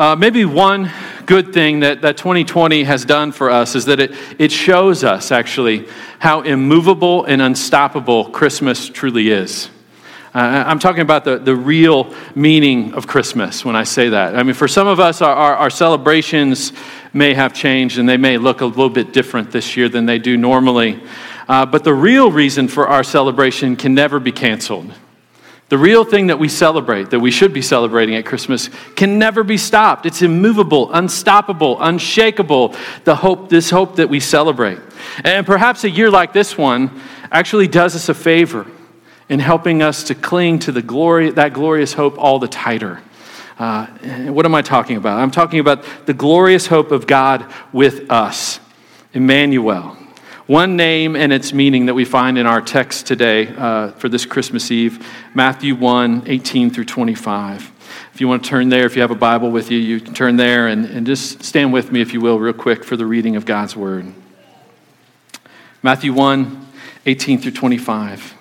Uh, maybe one good thing that, that 2020 has done for us is that it, it shows us actually how immovable and unstoppable Christmas truly is. Uh, I'm talking about the, the real meaning of Christmas when I say that. I mean, for some of us, our, our, our celebrations may have changed and they may look a little bit different this year than they do normally. Uh, but the real reason for our celebration can never be canceled. The real thing that we celebrate, that we should be celebrating at Christmas, can never be stopped. It's immovable, unstoppable, unshakable, the hope, this hope that we celebrate. And perhaps a year like this one actually does us a favor in helping us to cling to the glory, that glorious hope all the tighter. Uh, what am I talking about? I'm talking about the glorious hope of God with us, Emmanuel. One name and its meaning that we find in our text today uh, for this Christmas Eve, Matthew 1 18 through 25. If you want to turn there, if you have a Bible with you, you can turn there and, and just stand with me, if you will, real quick for the reading of God's Word. Matthew 1 18 through 25.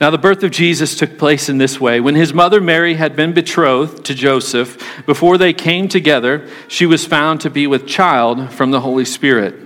Now, the birth of Jesus took place in this way. When his mother Mary had been betrothed to Joseph, before they came together, she was found to be with child from the Holy Spirit.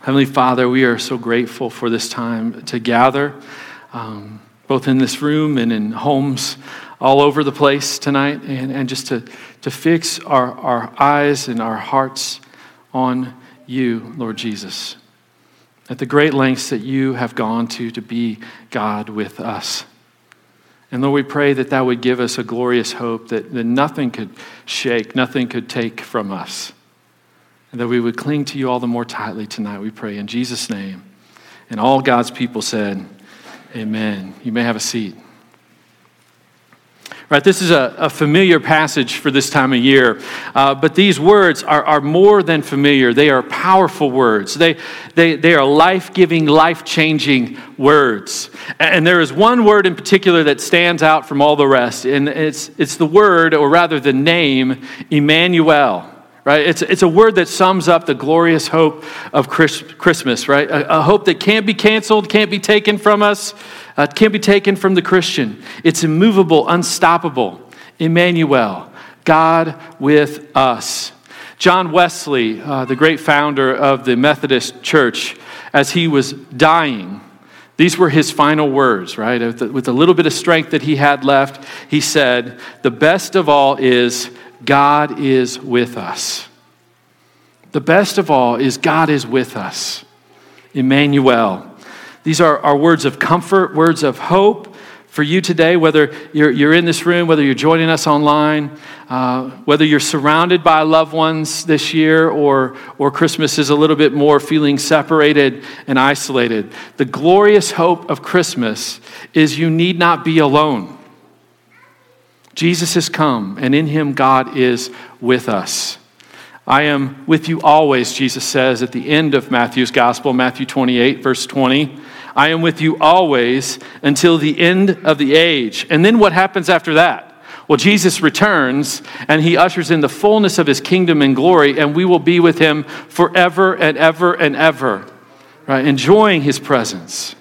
Heavenly Father, we are so grateful for this time to gather, um, both in this room and in homes all over the place tonight, and, and just to, to fix our, our eyes and our hearts on you, Lord Jesus, at the great lengths that you have gone to to be God with us. And Lord, we pray that that would give us a glorious hope that, that nothing could shake, nothing could take from us and that we would cling to you all the more tightly tonight, we pray in Jesus' name. And all God's people said, Amen. You may have a seat. Right, this is a, a familiar passage for this time of year, uh, but these words are, are more than familiar. They are powerful words. They, they, they are life giving, life changing words. And there is one word in particular that stands out from all the rest, and it's, it's the word, or rather the name, Emmanuel right? It's, it's a word that sums up the glorious hope of Christmas, right? A, a hope that can't be canceled, can't be taken from us, uh, can't be taken from the Christian. It's immovable, unstoppable. Emmanuel, God with us. John Wesley, uh, the great founder of the Methodist Church, as he was dying, these were his final words, right? With a little bit of strength that he had left, he said, The best of all is God is with us. The best of all is God is with us. Emmanuel. These are, our words of comfort, words of hope for you today, whether you're, you're in this room, whether you're joining us online, uh, whether you're surrounded by loved ones this year, or, or Christmas is a little bit more feeling separated and isolated. The glorious hope of Christmas is you need not be alone. Jesus has come, and in him God is with us. I am with you always, Jesus says at the end of Matthew's gospel, Matthew 28, verse 20. I am with you always until the end of the age. And then what happens after that? Well, Jesus returns and he ushers in the fullness of his kingdom and glory, and we will be with him forever and ever and ever, right? Enjoying his presence.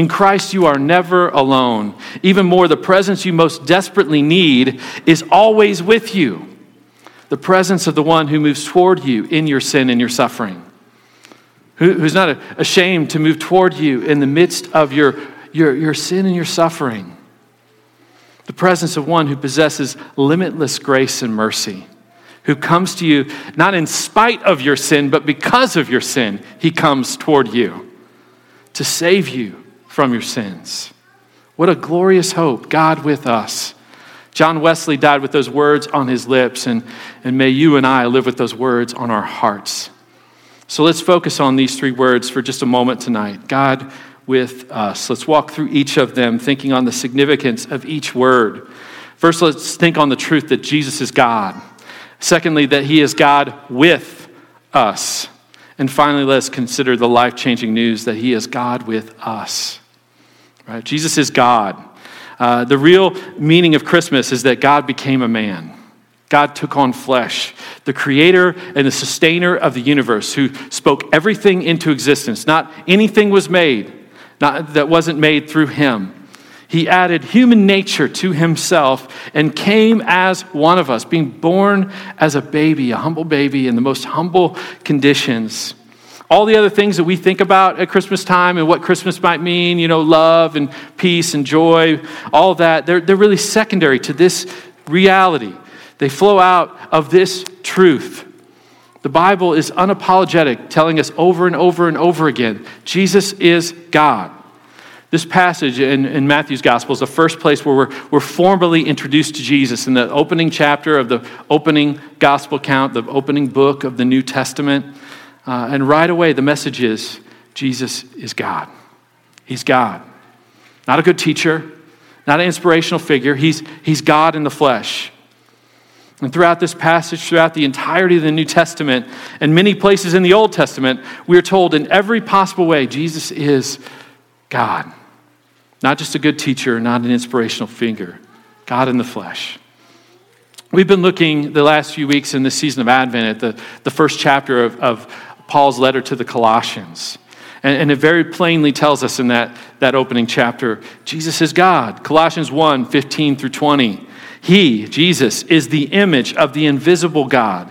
In Christ, you are never alone. Even more, the presence you most desperately need is always with you. The presence of the one who moves toward you in your sin and your suffering, who's not ashamed to move toward you in the midst of your, your, your sin and your suffering. The presence of one who possesses limitless grace and mercy, who comes to you not in spite of your sin, but because of your sin. He comes toward you to save you from your sins. What a glorious hope, God with us. John Wesley died with those words on his lips, and, and may you and I live with those words on our hearts. So let's focus on these three words for just a moment tonight God with us. Let's walk through each of them, thinking on the significance of each word. First, let's think on the truth that Jesus is God. Secondly, that he is God with us. And finally, let's consider the life changing news that he is God with us. Right? Jesus is God. Uh, the real meaning of Christmas is that God became a man. God took on flesh, the creator and the sustainer of the universe, who spoke everything into existence. Not anything was made not, that wasn't made through him. He added human nature to himself and came as one of us, being born as a baby, a humble baby in the most humble conditions. All the other things that we think about at Christmas time and what Christmas might mean, you know, love and peace and joy, all that, they're, they're really secondary to this reality. They flow out of this truth. The Bible is unapologetic, telling us over and over and over again Jesus is God. This passage in, in, Matthew's gospel is the first place where we're, we're formally introduced to Jesus in the opening chapter of the opening gospel count, the opening book of the New Testament. Uh, and right away, the message is Jesus is God. He's God. Not a good teacher, not an inspirational figure. He's, he's God in the flesh. And throughout this passage, throughout the entirety of the New Testament, and many places in the Old Testament, we are told in every possible way Jesus is God. Not just a good teacher, not an inspirational figure, God in the flesh. We've been looking the last few weeks in this season of Advent at the, the first chapter of, of Paul's letter to the Colossians. And, and, it very plainly tells us in that, that opening chapter Jesus is God. Colossians 1 15 through 20. He, Jesus, is the image of the invisible God,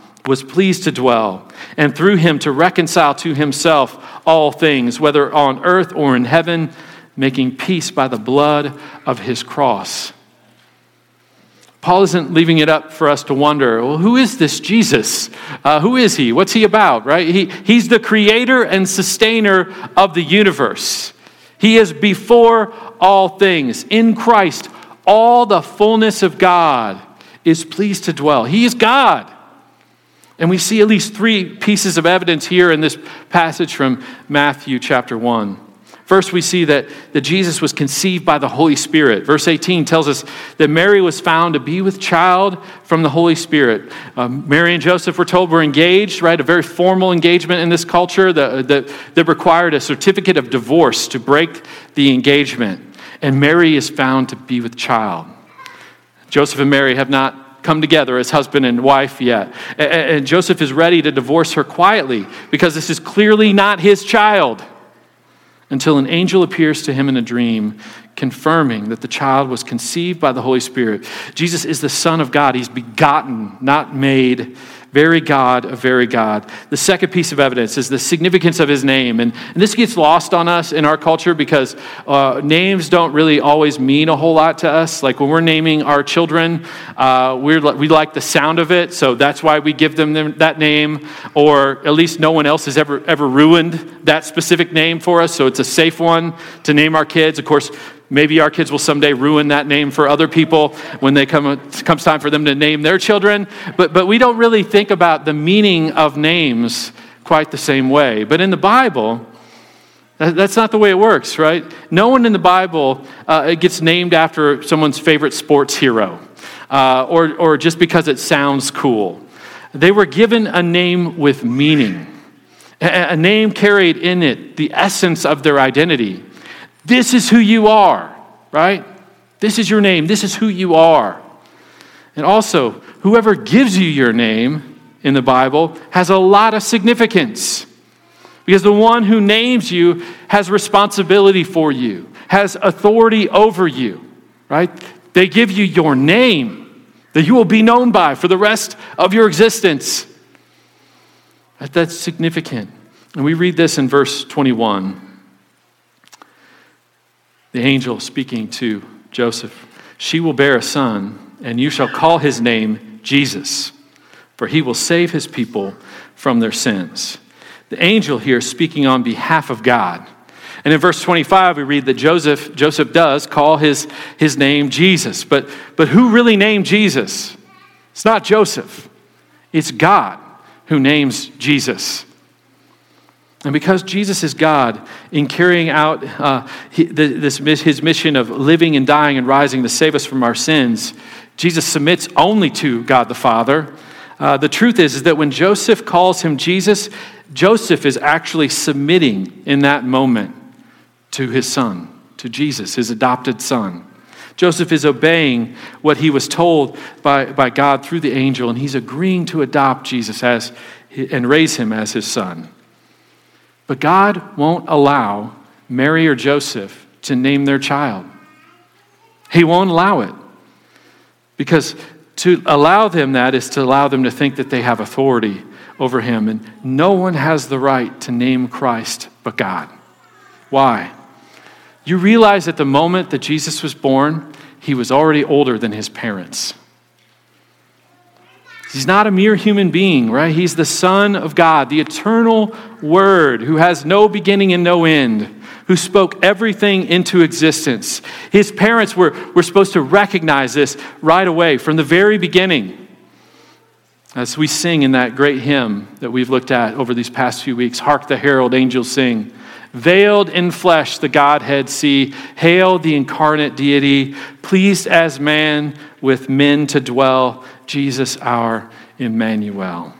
was pleased to dwell, and through him to reconcile to himself all things, whether on earth or in heaven, making peace by the blood of his cross. Paul isn't leaving it up for us to wonder, well, who is this Jesus? Uh, who is he? What's he about, right? He, he's the creator and sustainer of the universe. He is before all things. In Christ, all the fullness of God is pleased to dwell. He is God. And we see at least three pieces of evidence here in this passage from Matthew chapter 1. First, we see that, that Jesus was conceived by the Holy Spirit. Verse 18 tells us that Mary was found to be with child from the Holy Spirit. Um, Mary and Joseph, we're told, were engaged, right? A very formal engagement in this culture that, that, that required a certificate of divorce to break the engagement and Mary is found to be with child. Joseph and Mary have not come together as husband and wife yet. And Joseph is ready to divorce her quietly because this is clearly not his child until an angel appears to him in a dream, confirming that the child was conceived by the Holy Spirit. Jesus is the Son of God. He's begotten, not made very God of very God. The second piece of evidence is the significance of his name. And, and this gets lost on us in our culture because uh, names don't really always mean a whole lot to us. Like when we're naming our children, uh, we're, we like the sound of it, so that's why we give them that name, or at least no one else has ever, ever ruined that specific name for us, so it's a safe one to name our kids. Of course, Maybe our kids will someday ruin that name for other people when they come comes time for them to name their children. But, but we don't really think about the meaning of names quite the same way. But in the Bible, that's not the way it works, right? No one in the Bible uh, gets named after someone's favorite sports hero uh, or, or just because it sounds cool. They were given a name with meaning, a name carried in it the essence of their identity. This is who you are, right? This is your name. This is who you are. And also, whoever gives you your name in the Bible has a lot of significance. Because the one who names you has responsibility for you, has authority over you, right? They give you your name that you will be known by for the rest of your existence. That's significant. And we read this in verse 21. The angel speaking to Joseph She will bear a son, and you shall call his name Jesus, for he will save his people from their sins. The angel here speaking on behalf of God. And in verse 25, we read that Joseph, Joseph does call his, his name Jesus. But, but who really named Jesus? It's not Joseph, it's God who names Jesus. And because Jesus is God in carrying out uh, this, his mission of living and dying and rising to save us from our sins, Jesus submits only to God the Father. Uh, the truth is, is that when Joseph calls him Jesus, Joseph is actually submitting in that moment to his son, to Jesus, his adopted son. Joseph is obeying what he was told by, by God through the angel, and he's agreeing to adopt Jesus as, and raise him as his son. But God won't allow Mary or Joseph to name their child. He won't allow it. Because to allow them that is to allow them to think that they have authority over him. And no one has the right to name Christ but God. Why? You realize at the moment that Jesus was born, he was already older than his parents. He's not a mere human being, right? He's the Son of God, the eternal Word who has no beginning and no end who spoke everything into existence. His parents were, were supposed to recognize this right away from the very beginning. As we sing in that great hymn that we've looked at over these past few weeks, Hark the Herald Angels Sing. Veiled in flesh, the Godhead see. Hail the incarnate deity, pleased as man with men to dwell, Jesus our Emmanuel.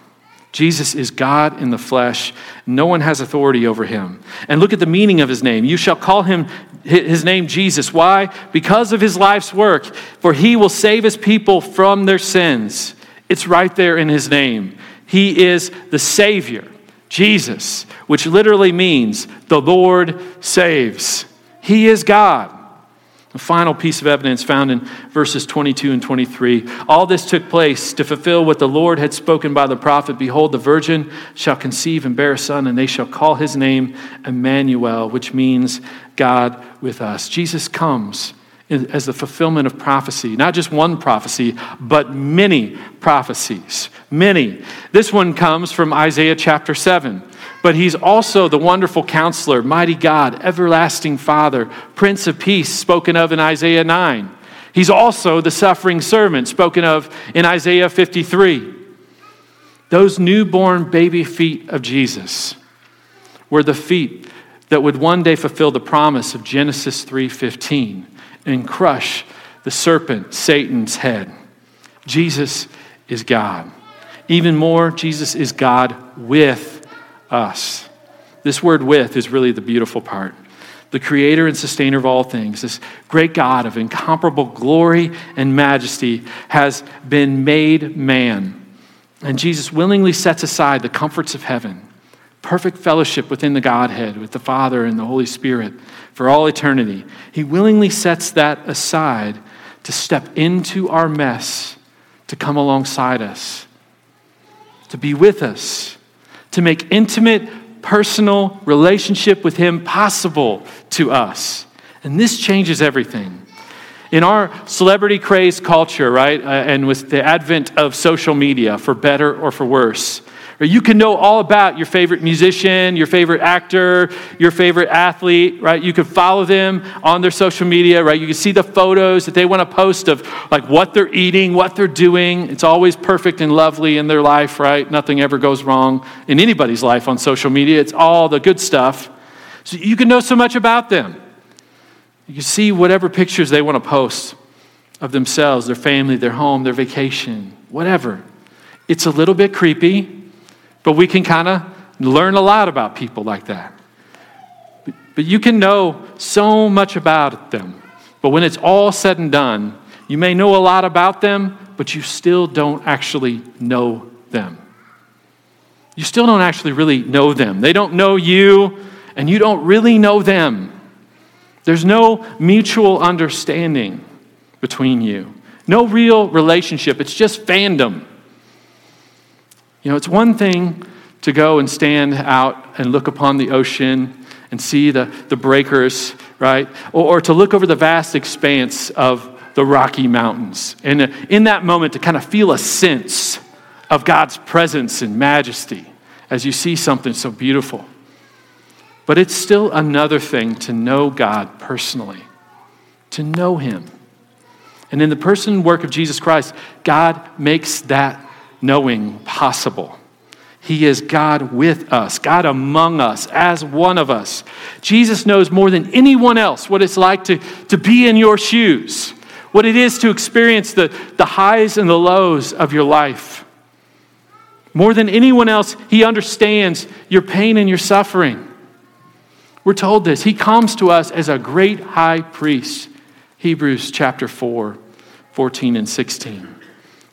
Jesus is God in the flesh. No one has authority over him. And look at the meaning of his name. You shall call him his name Jesus. Why? Because of his life's work, for he will save his people from their sins. It's right there in his name. He is the Savior, Jesus, which literally means the Lord saves. He is God. The final piece of evidence found in verses 22 and 23. All this took place to fulfill what the Lord had spoken by the prophet Behold, the virgin shall conceive and bear a son, and they shall call his name Emmanuel, which means God with us. Jesus comes as the fulfillment of prophecy, not just one prophecy, but many prophecies. Many. This one comes from Isaiah chapter 7 but he's also the wonderful counselor, mighty God, everlasting Father, Prince of Peace, spoken of in Isaiah 9. He's also the suffering servant, spoken of in Isaiah 53. Those newborn baby feet of Jesus were the feet that would one day fulfill the promise of Genesis 3:15 and crush the serpent Satan's head. Jesus is God. Even more, Jesus is God with us. This word with is really the beautiful part. The creator and sustainer of all things, this great God of incomparable glory and majesty, has been made man. And Jesus willingly sets aside the comforts of heaven, perfect fellowship within the Godhead with the Father and the Holy Spirit for all eternity. He willingly sets that aside to step into our mess, to come alongside us, to be with us to make intimate, personal relationship with Him possible to us. And this changes everything. In our celebrity crazed culture, right, uh, and with the advent of social media, for better or for worse, or you can know all about your favorite musician, your favorite actor, your favorite athlete, right? You can follow them on their social media, right? You can see the photos that they want to post of like what they're eating, what they're doing. It's always perfect and lovely in their life, right? Nothing ever goes wrong in anybody's life on social media. It's all the good stuff. So you can know so much about them. You can see whatever pictures they want to post of themselves, their family, their home, their vacation, whatever. It's a little bit creepy. But we can kind of learn a lot about people like that. But you can know so much about them. But when it's all said and done, you may know a lot about them, but you still don't actually know them. You still don't actually really know them. They don't know you, and you don't really know them. There's no mutual understanding between you, no real relationship. It's just fandom. You know, it's one thing to go and stand out and look upon the ocean and see the, the breakers, right? Or, or to look over the vast expanse of the Rocky Mountains. And uh, in that moment, to kind of feel a sense of God's presence and majesty as you see something so beautiful. But it's still another thing to know God personally, to know Him. And in the person and work of Jesus Christ, God makes that knowing possible. He is God with us, God among us, as one of us. Jesus knows more than anyone else what it's like to, to be in your shoes, what it is to experience the, the highs and the lows of your life. More than anyone else, He understands your pain and your suffering. We're told this. He comes to us as a great high priest. Hebrews chapter 4, 14 and 16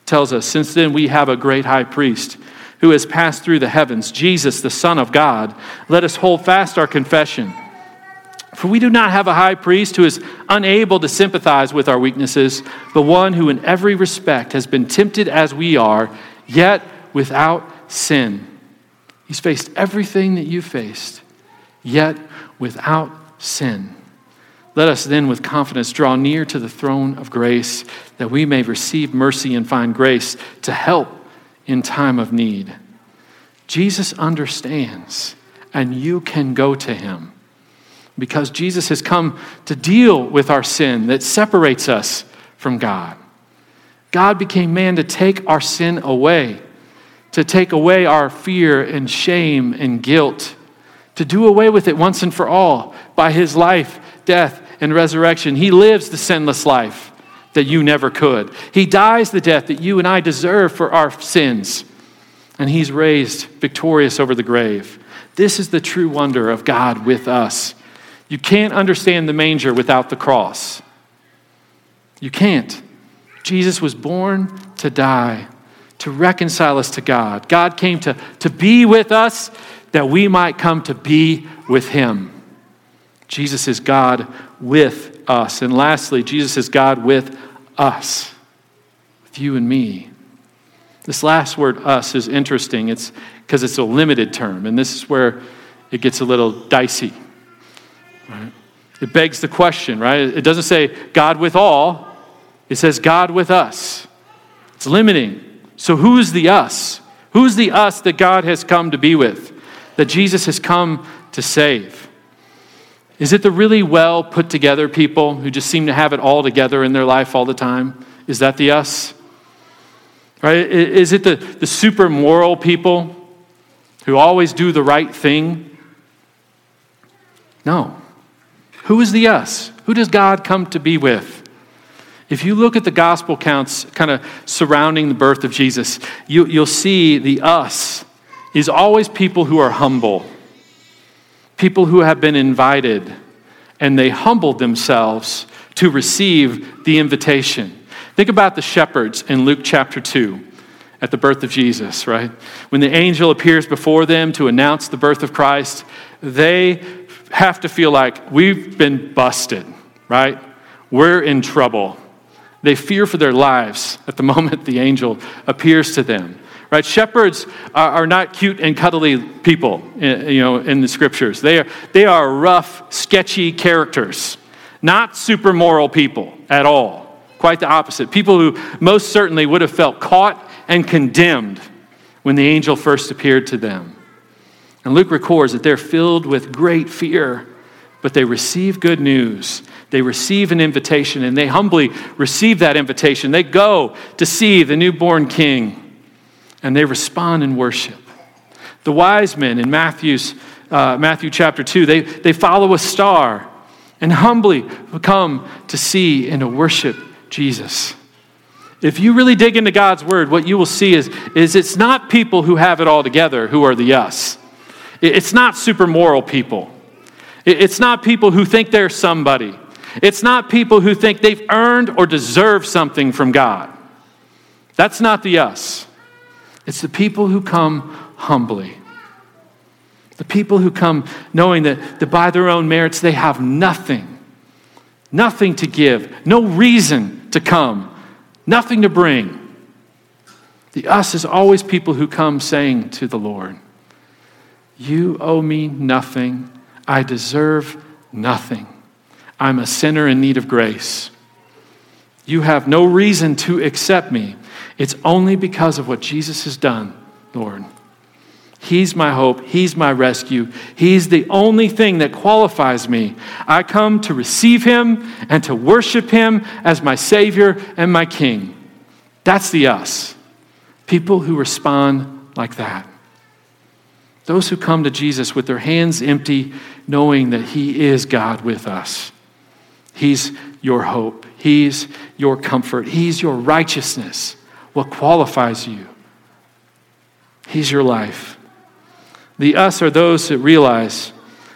tells us, Since then we have a great high priest who has passed through the heavens, Jesus, the Son of God, let us hold fast our confession. For we do not have a high priest who is unable to sympathize with our weaknesses, but one who in every respect has been tempted as we are, yet without sin. He's faced everything that you faced, yet without sin. Let us then, with confidence, draw near to the throne of grace that we may receive mercy and find grace to help in time of need. Jesus understands, and you can go to him because Jesus has come to deal with our sin that separates us from God. God became man to take our sin away, to take away our fear and shame and guilt, to do away with it once and for all by his life, death, and resurrection. He lives the sinless life that you never could. He dies the death that you and I deserve for our sins. And he's raised victorious over the grave. This is the true wonder of God with us. You can't understand the manger without the cross. You can't. Jesus was born to die, to reconcile us to God. God came to, to be with us that we might come to be with him. Jesus is God with us. And lastly, Jesus is God with us, with you and me. This last word, us, is interesting. It's because it's a limited term, and this is where it gets a little dicey. Right? It begs the question, right? It doesn't say God with all, it says God with us. It's limiting. So, who's the us? Who's the us that God has come to be with, that Jesus has come to save? Is it the really well put together people who just seem to have it all together in their life all the time? Is that the us? Right? Is it the, the super moral people who always do the right thing? No. Who is the us? Who does God come to be with? If you look at the gospel counts kind of surrounding the birth of Jesus, you, you'll see the us is always people who are humble people who have been invited and they humbled themselves to receive the invitation. Think about the shepherds in Luke chapter 2 at the birth of Jesus, right? When the angel appears before them to announce the birth of Christ, they have to feel like we've been busted, right? We're in trouble. They fear for their lives at the moment the angel appears to them right? Shepherds are, are, not cute and cuddly people, eh, you know, in the scriptures. They are, they are rough, sketchy characters, not super moral people at all. Quite the opposite. People who most certainly would have felt caught and condemned when the angel first appeared to them. And Luke records that they're filled with great fear, but they receive good news. They receive an invitation and they humbly receive that invitation. They go to see the newborn king and they respond in worship. The wise men in Matthew's, uh, Matthew chapter 2, they, they follow a star and humbly come to see and to worship Jesus. If you really dig into God's word, what you will see is, is it's not people who have it all together who are the us. It's not super moral people. It's not people who think they're somebody. It's not people who think they've earned or deserve something from God. That's not the us. It's the people who come humbly. The people who come knowing that, that by their own merits they have nothing, nothing to give, no reason to come, nothing to bring. The us is always people who come saying to the Lord, You owe me nothing. I deserve nothing. I'm a sinner in need of grace. You have no reason to accept me. It's only because of what Jesus has done, Lord. He's my hope. He's my rescue. He's the only thing that qualifies me. I come to receive Him and to worship Him as my Savior and my King. That's the us. People who respond like that. Those who come to Jesus with their hands empty, knowing that He is God with us. He's your hope. He's your comfort. He's your righteousness, what qualifies you. He's your life. The us are those that realize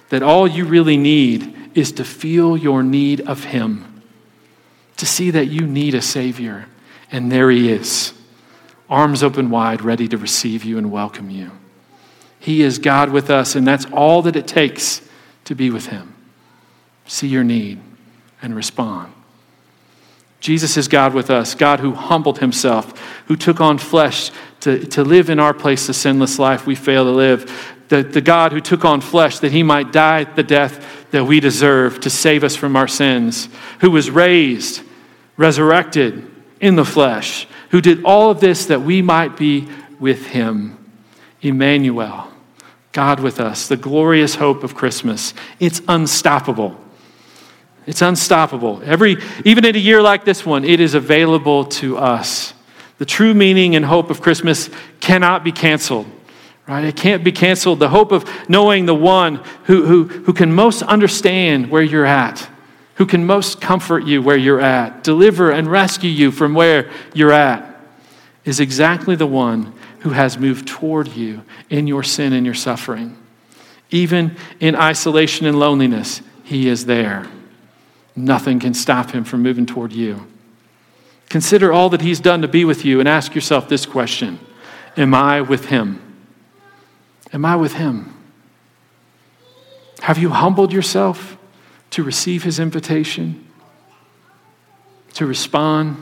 that all you really need is to feel your need of Him, to see that you need a Savior, and there He is, arms open wide, ready to receive you and welcome you. He is God with us, and that's all that it takes to be with Him. See your need and respond. Jesus is God with us, God who humbled himself, who took on flesh to, to live in our place the sinless life we fail to live. The, the God who took on flesh that he might die the death that we deserve to save us from our sins, who was raised, resurrected in the flesh, who did all of this that we might be with him. Emmanuel, God with us, the glorious hope of Christmas. It's unstoppable. It's unstoppable. Every, even in a year like this one, it is available to us. The true meaning and hope of Christmas cannot be canceled, right? It can't be canceled. The hope of knowing the one who, who, who can most understand where you're at, who can most comfort you where you're at, deliver and rescue you from where you're at, is exactly the one who has moved toward you in your sin and your suffering. Even in isolation and loneliness, he is there. Nothing can stop him from moving toward you. Consider all that he's done to be with you and ask yourself this question Am I with him? Am I with him? Have you humbled yourself to receive his invitation? To respond?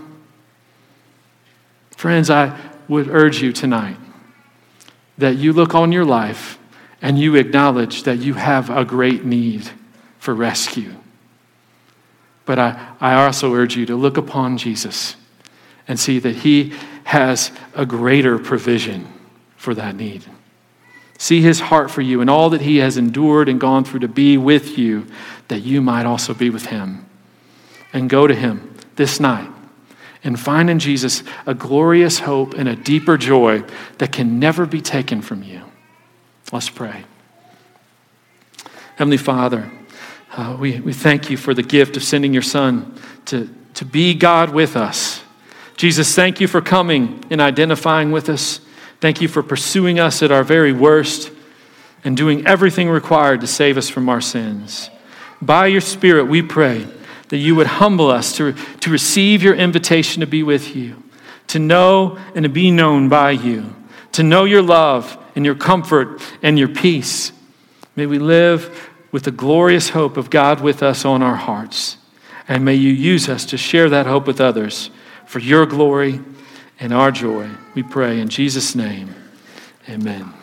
Friends, I would urge you tonight that you look on your life and you acknowledge that you have a great need for rescue. But I, I also urge you to look upon Jesus and see that he has a greater provision for that need. See his heart for you and all that he has endured and gone through to be with you, that you might also be with him. And go to him this night and find in Jesus a glorious hope and a deeper joy that can never be taken from you. Let's pray. Heavenly Father, uh, we, we thank you for the gift of sending your Son to, to be God with us. Jesus, thank you for coming and identifying with us. Thank you for pursuing us at our very worst and doing everything required to save us from our sins. By your Spirit, we pray that you would humble us to, to receive your invitation to be with you, to know and to be known by you, to know your love and your comfort and your peace. May we live with the glorious hope of God with us on our hearts. And may you use us to share that hope with others for your glory and our joy. We pray in Jesus' name. Amen.